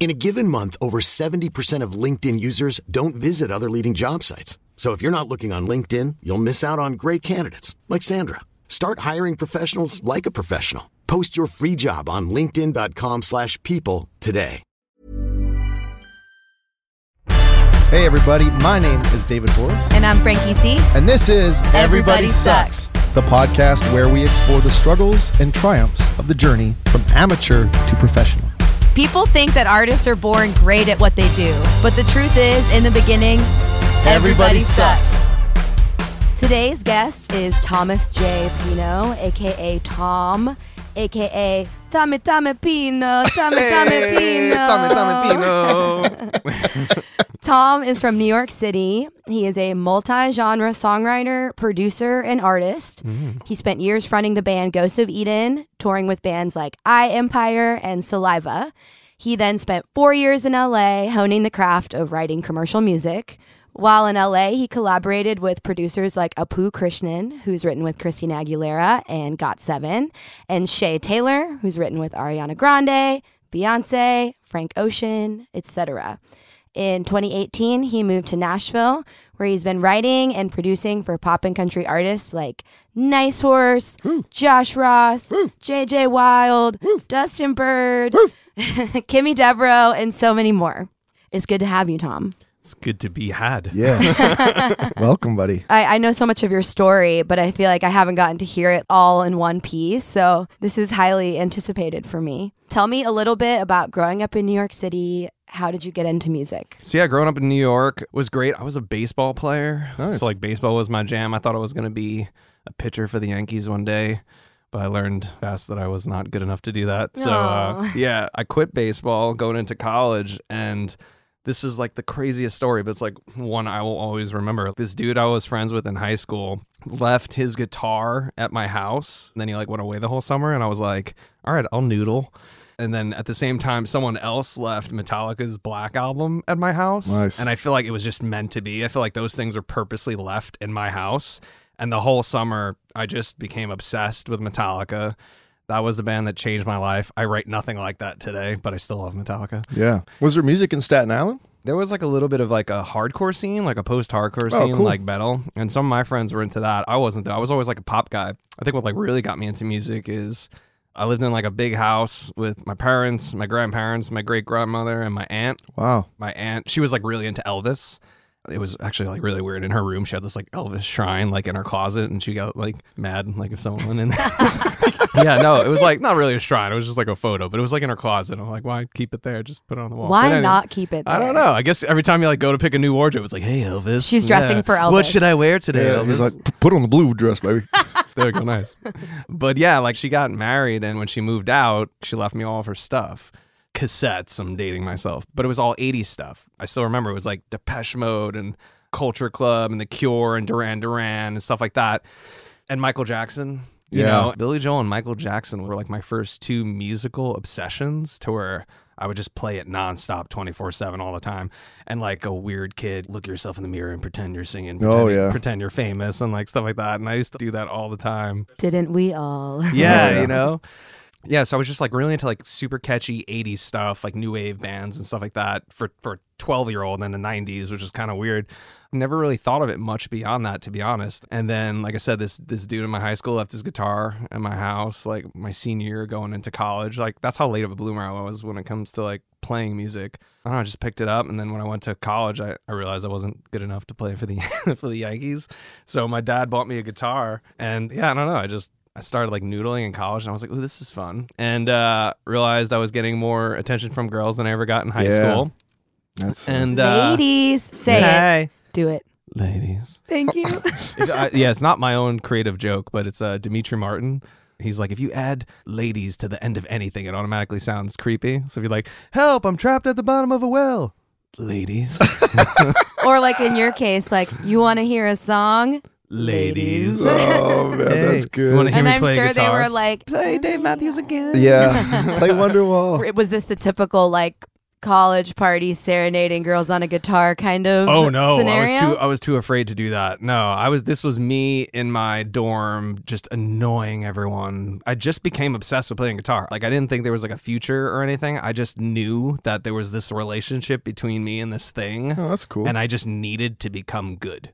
In a given month, over 70% of LinkedIn users don't visit other leading job sites. So if you're not looking on LinkedIn, you'll miss out on great candidates like Sandra. Start hiring professionals like a professional. Post your free job on linkedin.com/people slash people today. Hey, everybody, my name is David Borys, And I'm Franky C. and this is Everybody Sucks. the podcast where we explore the struggles and triumphs of the journey from amateur to professional. People think that artists are born great at what they do, but the truth is, in the beginning, Everybody sucks. Today's guest is Thomas J. Pino, aka Tom, aka Tommy Tommy Pino, Tommy Tommy Pino. Tom is from New York City. He is a multi genre songwriter, producer, and artist. Mm-hmm. He spent years fronting the band Ghosts of Eden, touring with bands like Eye Empire and Saliva. He then spent four years in LA honing the craft of writing commercial music. While in LA, he collaborated with producers like Appu Krishnan, who's written with Christina Aguilera and Got Seven, and Shea Taylor, who's written with Ariana Grande, Beyonce, Frank Ocean, etc. In 2018, he moved to Nashville, where he's been writing and producing for pop and country artists like Nice Horse, hmm. Josh Ross, hmm. JJ Wilde, hmm. Dustin Bird, Kimmie Devereux, and so many more. It's good to have you, Tom. It's good to be had. Yes. Welcome, buddy. I, I know so much of your story, but I feel like I haven't gotten to hear it all in one piece. So this is highly anticipated for me. Tell me a little bit about growing up in New York City. How did you get into music? So yeah, growing up in New York was great. I was a baseball player. Nice. So like baseball was my jam. I thought I was going to be a pitcher for the Yankees one day, but I learned fast that I was not good enough to do that. So uh, yeah, I quit baseball going into college and this is like the craziest story, but it's like one I will always remember. This dude I was friends with in high school left his guitar at my house. And then he like went away the whole summer and I was like, all right, I'll noodle. And then at the same time, someone else left Metallica's Black album at my house. Nice. And I feel like it was just meant to be. I feel like those things were purposely left in my house. And the whole summer, I just became obsessed with Metallica. That was the band that changed my life. I write nothing like that today, but I still love Metallica. Yeah. Was there music in Staten Island? There was like a little bit of like a hardcore scene, like a post-hardcore Oh, scene, cool. like metal, and some of my friends were into that. I wasn't. Though. I was always like a pop guy. I think what like really got me into music is I lived in like a big house with my parents, my grandparents, my great grandmother, and my aunt. Wow. My aunt, she was like really into Elvis. It was actually like really weird. In her room, she had this like Elvis shrine like in her closet, and she got like mad like if someone went in there. yeah, no, it was like not really a shrine. It was just like a photo, but it was like in her closet. I'm like, why keep it there? Just put it on the wall. Why anyway. not keep it there? I don't know. I guess every time you like go to pick a new wardrobe, it's like, hey Elvis. She's dressing for Elvis. What should I wear today, Yeah, Elvis? he's like, put on the blue dress, baby. there we go, nice. but yeah, like she got married, and when she moved out, she left me all of her stuff. Cassettes. I'm dating myself, but it was all '80s stuff. I still remember it was like Depeche Mode and Culture Club and The Cure and Duran Duran and stuff like that, and Michael Jackson. You Yeah. know, Billy Joel and Michael Jackson were like my first two musical obsessions to where I would just play it nonstop 24 7 all the time. And like a weird kid, look yourself in the mirror and pretend you're singing. Oh, pretend, Oh, yeah. Pretend you're famous and like stuff like that. And I used to do that all the time. Didn't we all? Yeah, Oh, yeah. you know? Yeah, so I was just like really into like super catchy 80s stuff, like new wave bands and stuff like that for for 12 year old in the 90s, which is kind of weird. Never really thought of it much beyond that, to be honest. And then, like I said, this this dude in my high school left his guitar at my house, like my senior year going into college. Like that's how late of a bloomer I was when it comes to like playing music. I don't know, I just picked it up, and then when I went to college, I, I realized I wasn't good enough to play for the for the Yankees. So my dad bought me a guitar, and yeah, I don't know, I just I I started like noodling in college, and I was like, "Oh, this is fun," and uh, realized I was getting more attention from girls than I ever got in high Yeah. school. That's And uh, Ladies, say it. Do it. ladies. Thank you. If I- yeah, it's not my own creative joke, but it's uh, Demetri Martin. He's like, if you add ladies to the end of anything, it automatically sounds creepy. So if you're like, help, I'm trapped at the bottom of a well. Ladies. or like in your case, like you want to hear a song, ladies. oh man, that's good. you hear and me I'm play sure they were like, Play Dave Matthews again. yeah, play Wonderwall. was this the typical like college party serenading girls on a guitar kind of Oh no, scenario? I was too I was too afraid to do that. No, I was this was me in my dorm just annoying everyone. I just became obsessed with playing guitar. Like I didn't think there was like a future or anything. I just knew that there was this relationship between me and this thing. Oh, that's cool. And I just needed to become good.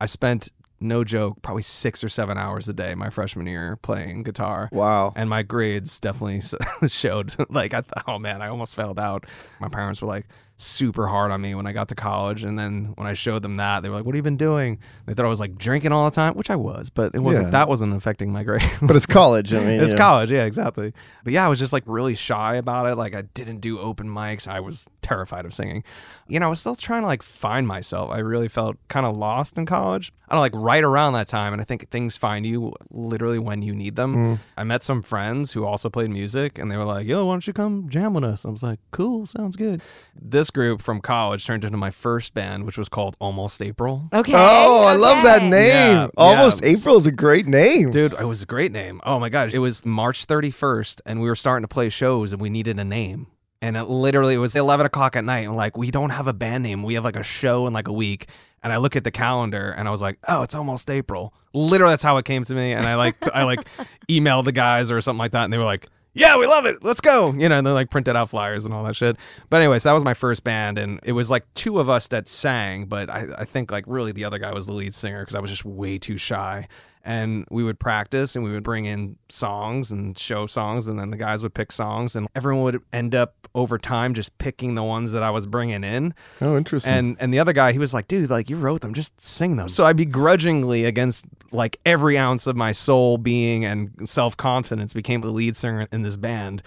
I spent no joke, probably 6 or 7 hours a day my freshman year playing guitar. wow. And my grades definitely showed like I thought, oh man, I almost failed out. My parents were like super hard on me when I got to college, and then when I showed them that, they were like, "What have you been doing?" They thought I was like drinking all the time, which I was, but it wasn't. Yeah. That wasn't affecting my grades. but it's college. I mean, It's yeah. college, yeah, exactly. But yeah, I was just like really shy about it. Like I didn't do open mics. I was terrified of singing. You know, I was still trying to like find myself. I really felt kind of lost in college. I don't know, like right around that time, and I think things find you literally when you need them. Mm. I met some friends who also played music, and they were like, "Yo, why don't you come jam with us?" I was like, "Cool, sounds good." This group from college turned into my first band, which was called Almost April. Okay. Oh, I love that name. Yeah, Almost yeah. April is a great name. Dude, it was a great name. Oh my gosh. It was March 31st, and we were starting to play shows, and we needed a name. And it literally it was 11 o'clock at night, and like, we don't have a band name. We have like a show in like a week. And I look at the calendar, and I was like, oh, it's almost April. Literally, that's how it came to me. And I like, t- I like emailed the guys or something like that, and they were like, yeah, we love it. Let's go. You know, and they like printed out flyers and all that shit. But anyways, that was my first band, and it was like two of us that sang, but I, I think like really the other guy was the lead singer because I was just way too shy. And we would practice and we would bring in songs and show songs, and then the guys would pick songs, and everyone would end up over time just picking the ones that I was bringing in. Oh, interesting. And and the other guy, he was like, dude, like you wrote them, just sing them. So I begrudgingly, against like every ounce of my soul being and self confidence, became the lead singer in this band.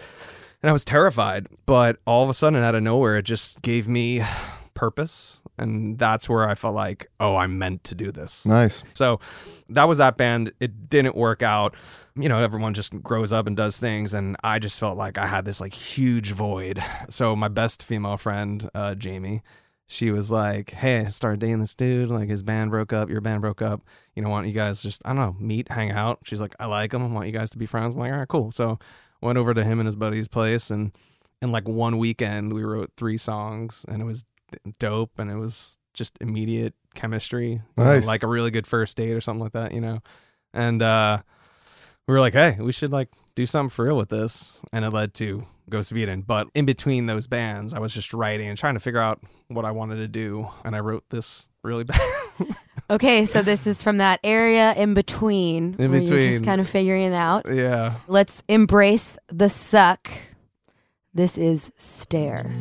And I was terrified. But all of a sudden, out of nowhere, it just gave me purpose. And that's where I felt like, oh, I'm meant to do this. nice. So that was that band. It didn't work out. You know, everyone just grows up and does things, and I just felt like I had this like huge void. So my best female friend, uh, Jamie, she was like, "Hey, I started dating this dude. Like his band broke up, your band broke up. You know, why don't you guys just I don't know meet, hang out?" She's like, "I like him. I want you guys to be friends." I'm like, "All right, cool." So went over to him and his buddy's place, and in like one weekend, we wrote three songs, and it was dope, and it was just immediate chemistry, you know, like a really good first date or something like that, you know. And uh, we were like, hey, we should like do something for real with this, and it led to Ghost of Eden. But in between those bands, I was just writing and trying to figure out what I wanted to do, and I wrote this really bad. Okay, so this is from that area in between, In you're just kind of figuring it out. yeah. Let's embrace the suck. This is stare.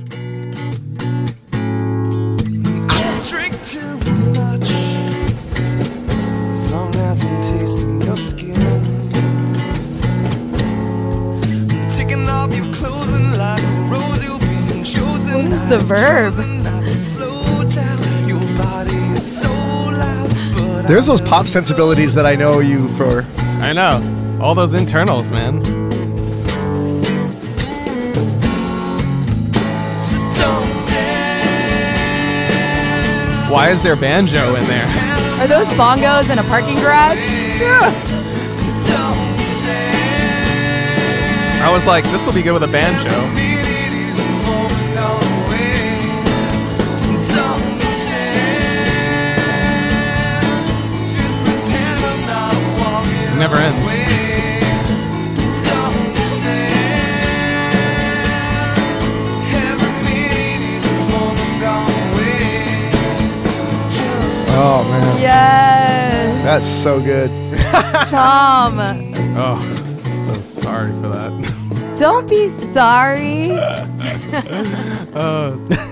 Loud, verb. There's those pop sensibilities that I know you for. I know all those internals, man. So don't stand. Why is there banjo in there? Are those bongos in a parking garage? I was like, this will be good with a banjo. It never ends. Oh man, Yes. that's so good. Tom, Oh, so sorry for that. don't be sorry. Uh,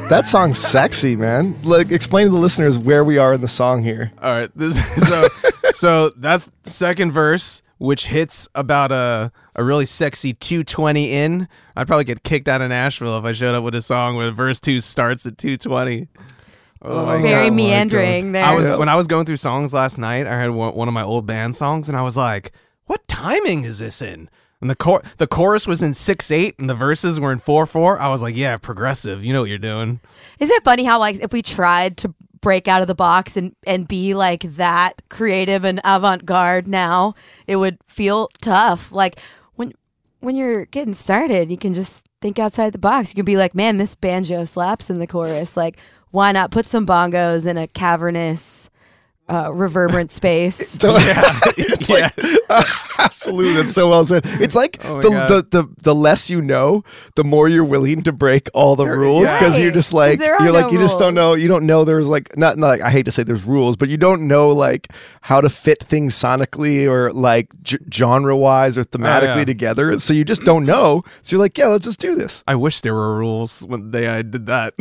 that song's sexy, man. Like, explain to the listeners where we are in the song here. All right, this so so that's second verse. which hits about a a really sexy 220 in. I'd probably get kicked out of Nashville if I showed up with a song where verse two starts at 220. Oh my oh. Very God. meandering there. I was when I was going through songs last night. I heard one of my old band songs, and I was like, "What timing is this in?" And the chor- the chorus was in six eight, and the verses were in four four. I was like, "Yeah, progressive. You know what you're doing." Isn't it funny how like if we tried to break out of the box and and be like that creative and avant-garde now, it would feel tough. Like when when you're getting started, you can just think outside the box. You can be like, "Man, this banjo slaps in the chorus." Like, why not put some bongos in a cavernous uh, reverberant space? So, it's like absolutely that's so well said. It's like Oh the, the the the less you know, the more you're willing to break all the rules because you're just like there are you're like no you just don't know you don't know there's like not, not like I hate to say there's rules, but you don't know like how to fit things sonically or like g- genre wise or thematically Oh, yeah. together. So you just don't know. So you're like, yeah, let's just do this. I wish there were rules when they I did that.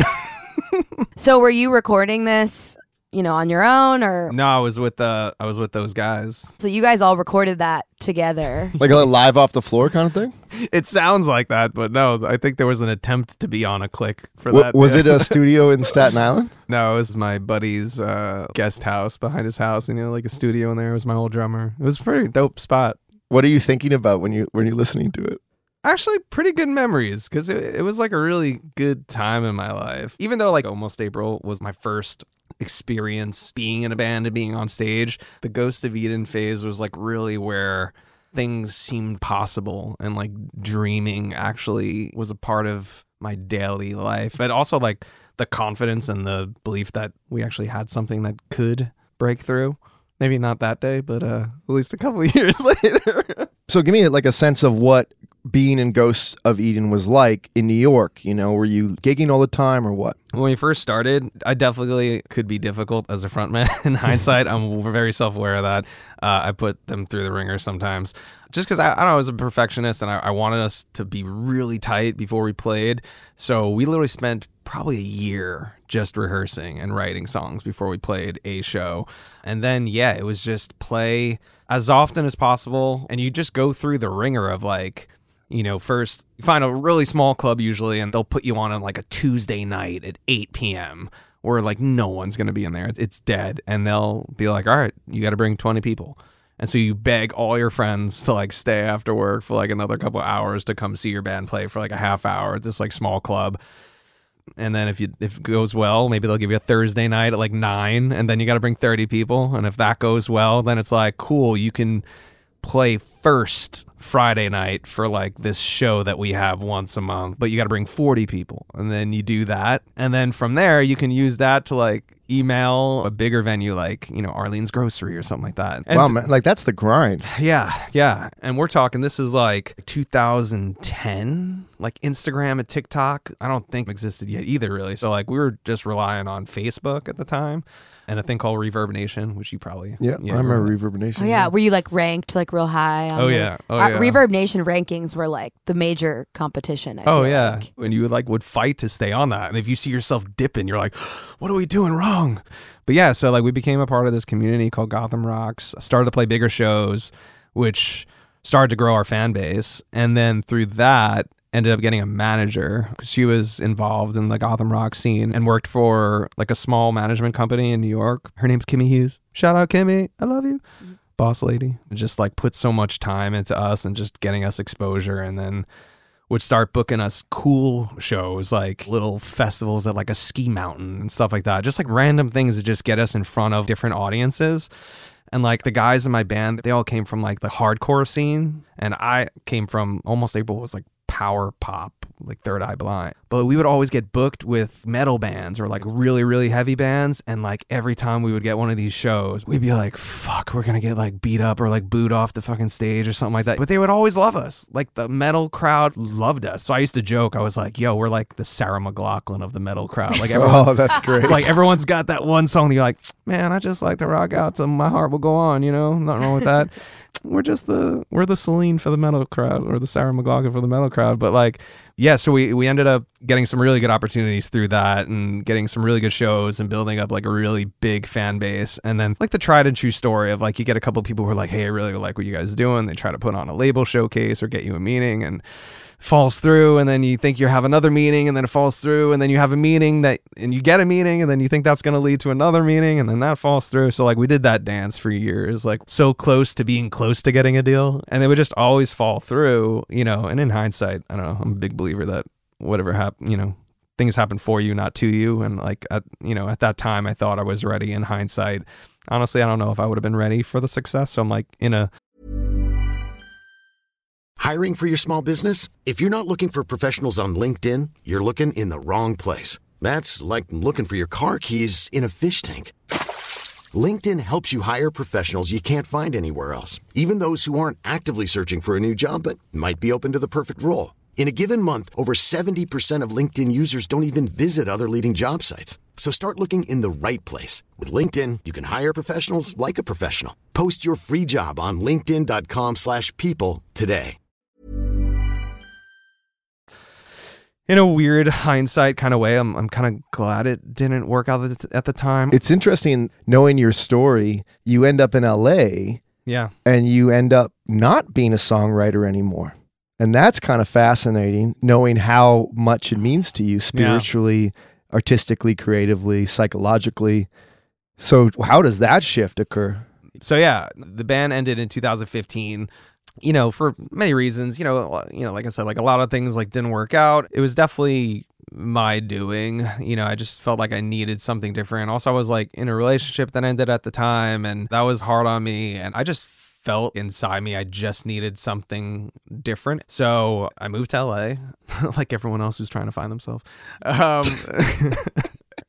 so, were you recording this, you know, on your own, or no, I was with uh, I was with those guys. so you guys all recorded that together? Like a live off the floor kind of thing. It sounds like that, but no, I think there was an attempt to be on a click for Wa- that. was yeah. it a studio in Staten Island? No, it was my buddy's uh, guest house behind his house, and you know, like a studio in there. It was my old drummer. It was a pretty dope spot. What are you thinking about when you when you're listening to it? Actually, pretty good memories because it, it was like a really good time in my life. Even though like almost April was my first experience being in a band and being on stage, the Ghost of Eden phase was like really where things seemed possible and like dreaming actually was a part of my daily life. But also like the confidence and the belief that we actually had something that could break through. Maybe not that day, but uh, at least a couple of years later. So give me like a sense of what being in Ghosts of Eden was like in New York. You know, were you gigging all the time or what? When we first started, I definitely could be difficult as a frontman. In hindsight, I'm very self aware of that. Uh, I put them through the ringer sometimes, just because I, I I was a perfectionist and I, I wanted us to be really tight before we played. So we literally spent probably a year just rehearsing and writing songs before we played a show. And then, yeah, it was just play as often as possible. And you just go through the ringer of like, you know, first you find a really small club usually, and they'll put you on on like a Tuesday night at 8 p.m. where like no one's gonna be in there. It's, it's dead, and they'll be like, "All right, you got to bring 20 people." And so you beg all your friends to like stay after work for like another couple hours to come see your band play for like a half hour at this like small club. And then if you if it goes well, maybe they'll give you a Thursday night at like nine, and then you got to bring 30 people. And if that goes well, then it's like cool, you can play first Friday night for like this show that we have once a month, but you got to bring 40 people. And then you do that. And then from there, you can use that to like email a bigger venue like, you know, Arlene's Grocery or something like that. And wow, man, like that's the grind. yeah, yeah. And we're talking, this is like 2010, like Instagram and TikTok. I don't think existed yet either, really. So, like, we were just relying on Facebook at the time and a thing called Reverb Nation, which you probably. Yeah, I remember Reverb Nation. Oh yeah, were you like ranked like real high? on Oh, the- yeah. Oh, uh, yeah. Reverb Nation rankings were like the major competition. I Oh feel yeah, like. when you would like would fight to stay on that, and if you see yourself dipping, you're like, "What are we doing wrong?" But yeah, so like we became a part of this community called Gotham Rocks. Started to play bigger shows, which started to grow our fan base, and then through that ended up getting a manager. Because she was involved in the Gotham Rock scene and worked for like a small management company in New York. Her name's Kimmy Hughes. Shout out Kimmy, I love you. Boss lady. Just like put so much time into us and just getting us exposure and then would start booking us cool shows like little festivals at like a ski mountain and stuff like that. Just like random things to just get us in front of different audiences. And like the guys in my band they all came from like the hardcore scene. And i came from almost april was like power pop like third eye blind but we would always get booked with metal bands or like really really heavy bands and like every time we would get one of these shows we'd be like fuck we're gonna get like beat up or like booed off the fucking stage or something like that but they would always love us like the metal crowd loved us so i used to joke i was like yo we're like the sarah mclachlan of the metal crowd like everyone Oh, that's great. it's like everyone's got that one song that you're like, man, I just like to rock out to My Heart Will Go On, you know? Nothing wrong with that. we're just the we're the Celine for the metal crowd or the Sarah McLachlan for the metal crowd. But like yeah, so we we ended up getting some really good opportunities through that and getting some really good shows and building up like a really big fan base. And then like the tried and true story of like you get a couple people who are like, "Hey, I really like what you guys are doing." They try to put on a label showcase or get you a meeting and falls through and then you think you have another meeting and then it falls through and then you have a meeting that and you get a meeting and then you think that's going to lead to another meeting and then that falls through so like we did that dance for years like so close to being close to getting a deal and they would just always fall through you know and in hindsight i don't know i'm a big believer that whatever happened you know things happen for you not to you and like at you know at that time i thought i was ready in hindsight honestly i don't know if i would have been ready for the success so i'm like in a Hiring for your small business? If you're not looking for professionals on LinkedIn, you're looking in the wrong place. That's like looking for your car keys in a fish tank. LinkedIn helps you hire professionals you can't find anywhere else, even those who aren't actively searching for a new job but might be open to the perfect role. In a given month, over 70% of LinkedIn users don't even visit other leading job sites. So start looking in the right place. With LinkedIn, you can hire professionals like a professional. Post your free job on linkedin.com/people slash people today. in a weird hindsight kind of way i'm, I'm kind of glad it didn't work out at the, at the time It's interesting knowing your story. You end up in LA yeah and you end up not being a songwriter anymore. And that's kind of fascinating knowing how much it means to you spiritually, artistically, creatively, psychologically. So, how does that shift occur? so yeah the band ended in 2015 you know for many reasons. You know you know like i said like a lot of things like didn't work out. It was definitely my doing. You know i just felt like i needed something different. Also i was like in a relationship that ended at the time and that was hard on me and i just felt inside me i just needed something different so i moved to la like everyone else who's trying to find themselves um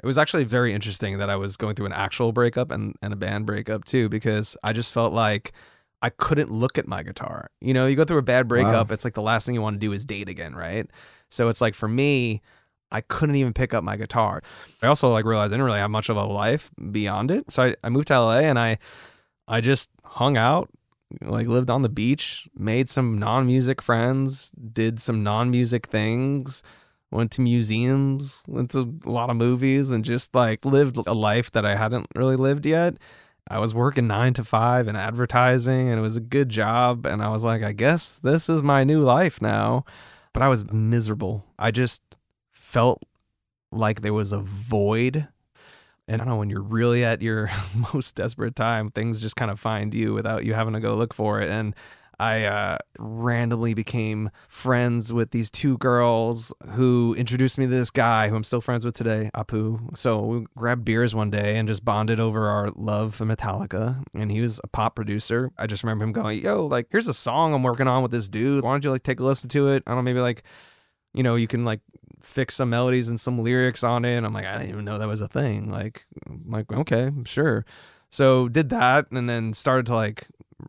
it was actually very interesting that I was going through an actual breakup and, and a band breakup too, because I just felt like I couldn't look at my guitar. You know, you go through a bad breakup, Wow. it's like the last thing you want to do is date again, right? So it's like for me, I couldn't even pick up my guitar. I also like realized I didn't really have much of a life beyond it. So I, I moved to LA and I I just hung out, like lived on the beach, made some non-music friends, did some non-music things, went to museums, went to a lot of movies, and just like lived a life that I hadn't really lived yet. I was working nine to five in advertising, and it was a good job. And I was like, I guess this is my new life now. But I was miserable. I just felt like there was a void. And I don't know, when you're really at your most desperate time, things just kind of find you without you having to go look for it. And I uh, randomly became friends with these two girls who introduced me to this guy who I'm still friends with today, Appu. So we grabbed beers one day and just bonded over our love for Metallica. And he was a pop producer. I just remember him going, "Yo, like here's a song I'm working on with this dude. Why don't you like take a listen to it? I don't know, maybe like, you know, you can like fix some melodies and some lyrics on it." And I'm like, I didn't even know that was a thing. Like, I'm like okay, sure. So did that, and then started to like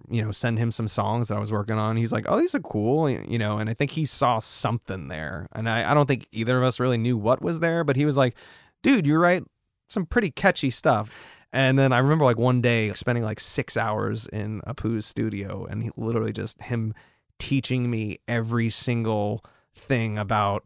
you know, send him some songs that I was working on. He's like, oh, these are cool, you know, and I think he saw something there. And I, I don't think either of us really knew what was there, but he was like, dude, you write some pretty catchy stuff. And then I remember like one day spending like six hours in Appu's studio and he literally just him teaching me every single thing about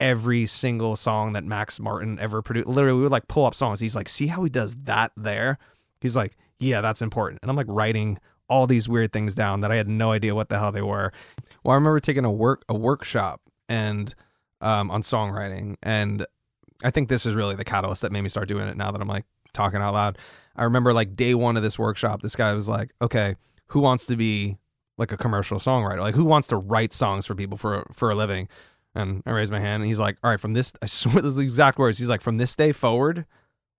every single song that Max Martin ever produced. Literally, we would like pull up songs. He's like, see how he does that there? He's like, yeah, that's important. And I'm like writing all these weird things down that I had no idea what the hell they were. Well, I remember taking a work a workshop and um, on songwriting, and I think this is really the catalyst that made me start doing it. Now that I'm like talking out loud, I remember like day one of this workshop, this guy was like, "Okay, who wants to be like a commercial songwriter? Like, who wants to write songs for people for for a living?" And I raised my hand, and he's like, "All right, from this, I swear this is the exact words. He's like, from this day forward,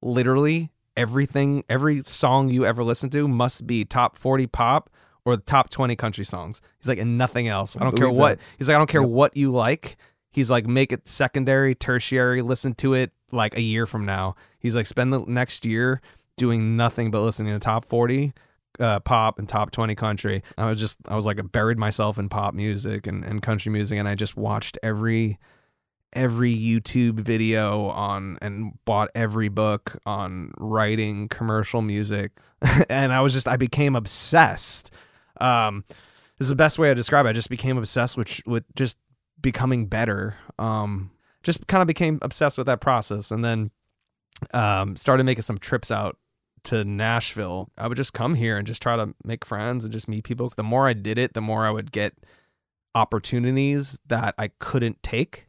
literally everything, every song you ever listen to must be top 40 pop or the top 20 country songs. He's like, and nothing else. I I don't care what. that. He's like, I don't care what you like. He's like, make it secondary, tertiary, listen to it like a year from now. He's like, spend the next year doing nothing but listening to top 40 uh, pop and top 20 country. I was just, I was like, I buried myself in pop music and, and country music. And I just watched every, every YouTube video on and bought every book on writing commercial music. and I was just, I became obsessed. Um, this is the best way to describe it. I just became obsessed with, with just becoming better. Um, just kind of became obsessed with that process, and then um, started making some trips out to Nashville. I would just come here and just try to make friends and just meet people. The more I did it, the more I would get opportunities that I couldn't take.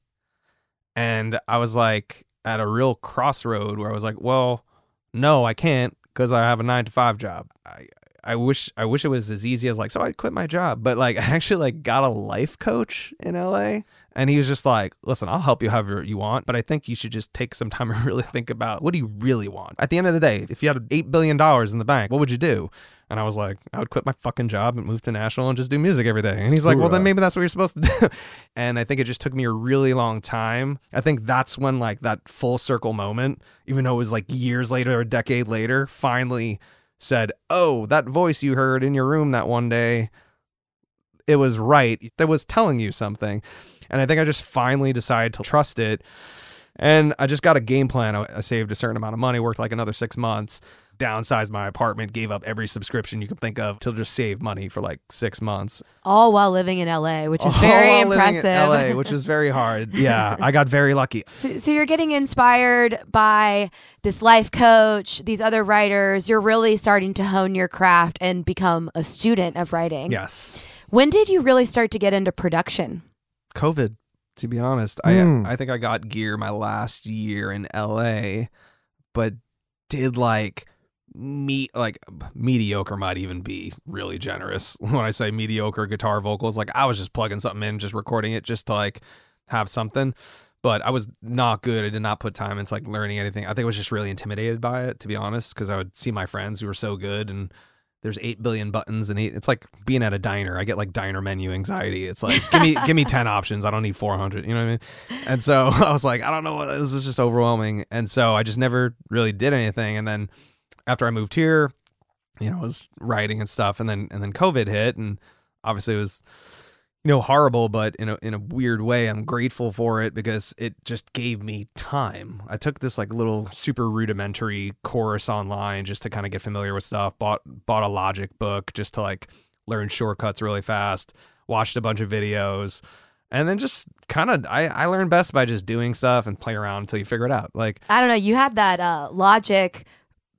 And I was like at a real crossroad where I was like, well, no, I can't because I have a nine to five job. I, I wish I wish it was as easy as like so I quit my job, but like I actually like got a life coach in LA and he was just like, "Listen, I'll help you however you want, but I think you should just take some time and really think about what do you really want." At the end of the day, if you had 8 billion dollars in the bank, what would you do? And I was like, I would quit my fucking job and move to Nashville and just do music every day. And he's like, well, then maybe that's what you're supposed to do. and I think it just took me a really long time. I think that's when like that full circle moment, even though it was like years later, a decade later, finally said, oh, that voice you heard in your room that one day, it was right. That was telling you something. And I think I just finally decided to trust it. And I just got a game plan. I saved a certain amount of money, worked like another six months, downsized my apartment, gave up every subscription you could think of to just save money for like six months. All while living in LA, which is All very while living in impressive. LA, which is very hard. Yeah, I got very lucky. So, so you're getting inspired by this life coach, these other writers. You're really starting to hone your craft and become a student of writing. Yes. When did you really start to get into production? COVID, to be honest. Mm. I I think I got gear my last year in LA, but did like me like mediocre might even be really generous when I say mediocre guitar vocals. Like I was just plugging something in, just recording it just to like have something. But I was not good. I did not put time into like learning anything. I think I was just really intimidated by it, to be honest, because I would see my friends who were so good and there's eight billion buttons and eight, it's like being at a diner. I get like diner menu anxiety. It's like give me give me ten options. I don't need four hundred. You know what I mean? And so I was like, I don't know this is just overwhelming. And so I just never really did anything. And then after I moved here, you know, I was writing and stuff, and then and then COVID hit, and obviously it was you know horrible, but in a in a weird way, I'm grateful for it because it just gave me time. I took this like little super rudimentary course online just to kind of get familiar with stuff. bought bought a Logic book just to like learn shortcuts really fast. Watched a bunch of videos. And then just kind of, I, I learned best by just doing stuff and play around until you figure it out. Like, I don't know. You had that uh, Logic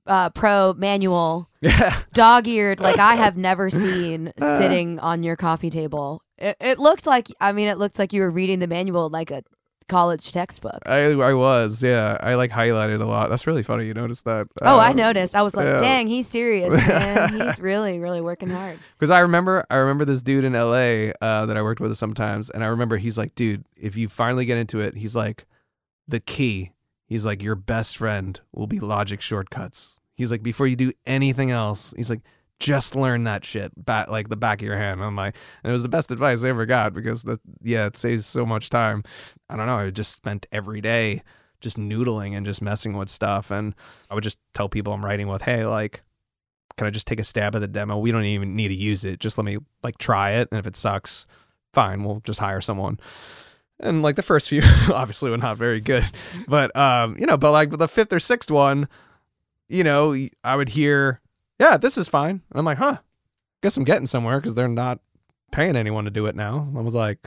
uh, Pro manual, yeah, dog eared, like I have never seen sitting on your coffee table. It, it looked like, I mean, it looked like you were reading the manual like a college textbook. I I was, yeah. I like highlighted a lot. That's really funny. You noticed that? Oh, I Um, noticed. I was like, yeah. dang, he's serious, man. he's really, really working hard. Because I remember, I remember this dude in L.A. Uh, that I worked with sometimes, and I remember he's like, dude, if you finally get into it, he's like, the key. He's like, your best friend will be Logic shortcuts. He's like, before you do anything else, he's like, just learn that shit back like the back of your hand. I'm like, and it was the best advice I ever got because that, yeah, it saves so much time. I don't know. I just spent every day just noodling and just messing with stuff, and I would just tell people I'm writing with, hey, like, can I just take a stab at the demo? We don't even need to use it. Just let me like try it. And if it sucks, fine, we'll just hire someone. And like the first few obviously were not very good. But um, you know, but like the fifth or sixth one, you know, I would hear, yeah, this is fine. And I'm like, huh, guess I'm getting somewhere because they're not paying anyone to do it now. I was like,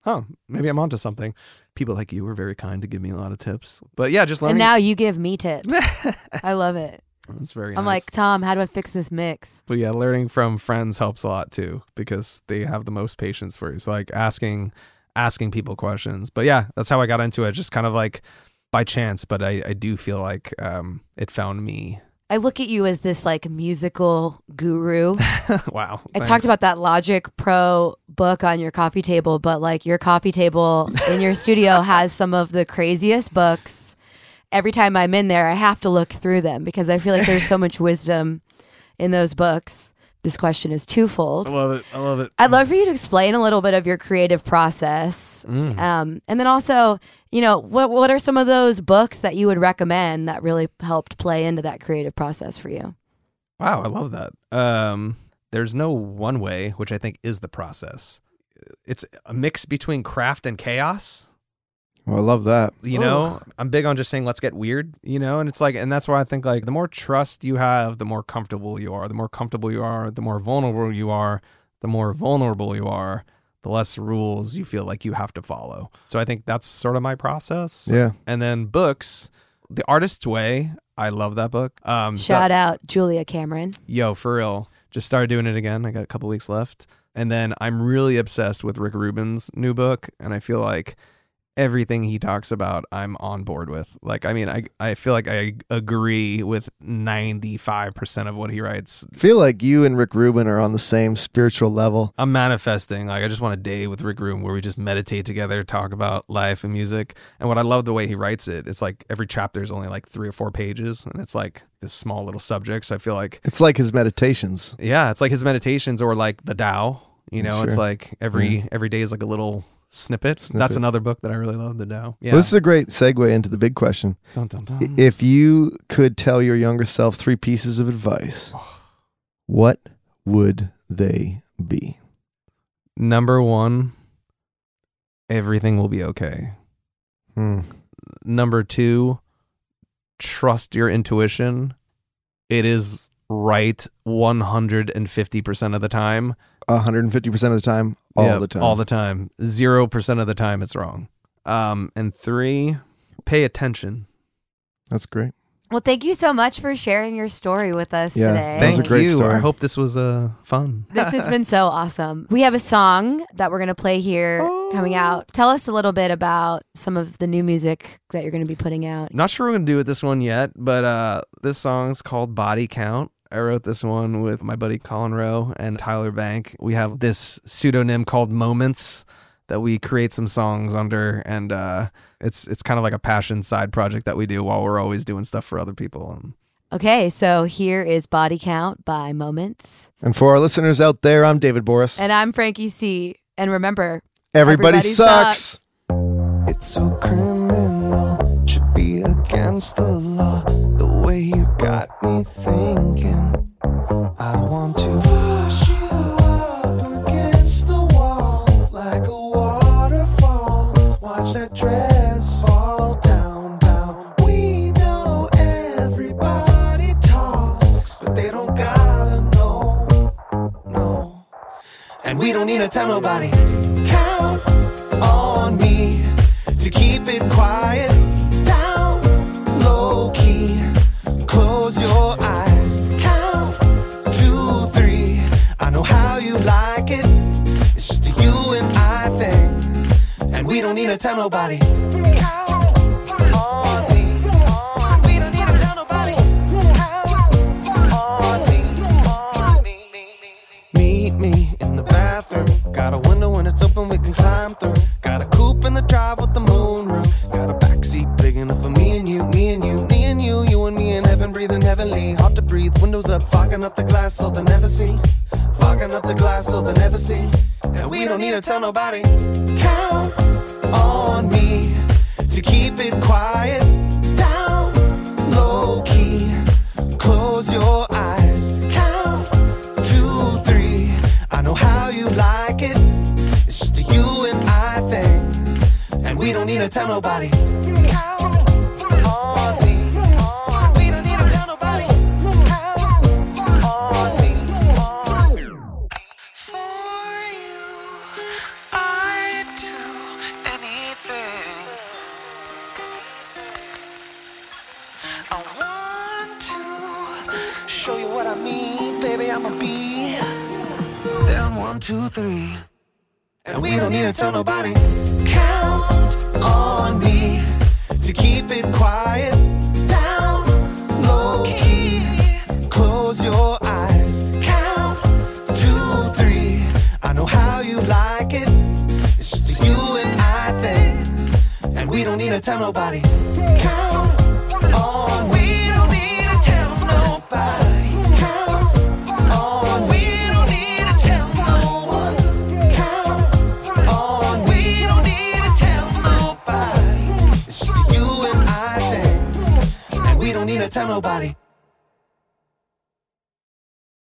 huh, maybe I'm onto something. People like you were very kind to give me a lot of tips. But yeah, just And now you give me tips. I love it. That's very I'm nice. like, Tom, how do I fix this mix? But yeah, learning from friends helps a lot too because they have the most patience for you. So like asking asking people questions. But yeah, that's how I got into it. Just kind of like by chance, but I, I do feel like um it found me. I look at you as this like musical guru. wow. I thanks. talked about that Logic Pro book on your coffee table, but like your coffee table in your studio has some of the craziest books. Every time I'm in there, I have to look through them because I feel like there's so much wisdom in those books. This question is twofold. I love it. I love it. I'd love for you to explain a little bit of your creative process, Mm. um, and then also, you know, what what are some of those books that you would recommend that really helped play into that creative process for you? Wow, I love that. Um there's no one way, which I think is the process. It's a mix between craft and chaos. Well, I love that. you know i'm big on just saying let's get weird you know and it's like and that's why i think like the more trust you have the more comfortable you are the more comfortable you are the more vulnerable you are the more vulnerable you are the less rules you feel like you have to follow. So I think that's sort of my process. Yeah. And then books, The Artist's Way. I love that book. Um, so- Shout out Julia Cameron. Yo, for real. Just started doing it again. I got a couple weeks left. And then I'm really obsessed with Rick Rubin's new book. And I feel like everything he talks about, I'm on board with. Like, I mean, I, I feel like I agree with 95% of what he writes. feel like you and Rick Rubin are on the same spiritual level. I'm manifesting. Like, I just want a day with Rick Rubin where we just meditate together, talk about life and music. And what I love the way he writes it, it's like every chapter is only like three or four pages. And it's like this small little subject. So I feel like It's like his meditations. yeah, it's like his meditations or like the Tao. You know, it's like every every day is like a little snippet. Snippet. That's another book that I really love, the Tao. Yeah. Well, this is a great segue into the big question. dun, dun, dun. If you could tell your younger self three pieces of advice, what would they be? Number one, everything will be okay. Hmm. Number two, trust your intuition. It is right 150% of the time. 150% of the time, all Yeah, the time. All the time. 0% of the time it's wrong. Um, and three, pay attention. That's great. Well, thank you so much for sharing your story with us Yeah, today. that was a Thank great you. story. I hope this was uh, fun. This has been so awesome. We have a song that we're going to play here coming out. Tell us a little bit about some of the new music that you're going to be putting out. Not sure we're gonna do with this one yet, but uh, this song's called Body Count. I wrote this one with my buddy Colin Rowe and Tyler Bank. We have this pseudonym called Moments that we create some songs under, and uh, it's it's kind of like a passion side project that we do while we're always doing stuff for other people. Um, Okay, so here is Body Count by Moments. And for our listeners out there, I'm David Borys. And I'm Franky C. And remember, Everybody, everybody sucks. It's so criminal, should be against the law. Got me thinking, I want to push you up against the wall like a waterfall. Watch that dress fall down, down. We know everybody talks, but they don't gotta know, no. And we don't need to tell nobody. Count on me to keep it quiet, need to tell nobody. Meet me in the bathroom. Got a window when it's open, we can climb through. Got a coupe in the drive with the moon roof. Got a backseat big enough for me and you, me and you, me and you, you and me in heaven, breathing heavenly. Hard to breathe, windows up, fogging up the glass so they never see. Fogging up the glass so they never see. To tell nobody. Count on me to keep it quiet, down low key. Close your eyes, count two, three. I know how you like it. It's just a you and I thing, and we don't need to tell nobody. Show you what I mean, baby. I'ma be down one, two, three, and we don't need to tell nobody. Count on me to keep it quiet, down low key. Close your eyes, count two, three. I know how you like it. It's just a you and I thing, and we don't need to tell nobody. Count nobody.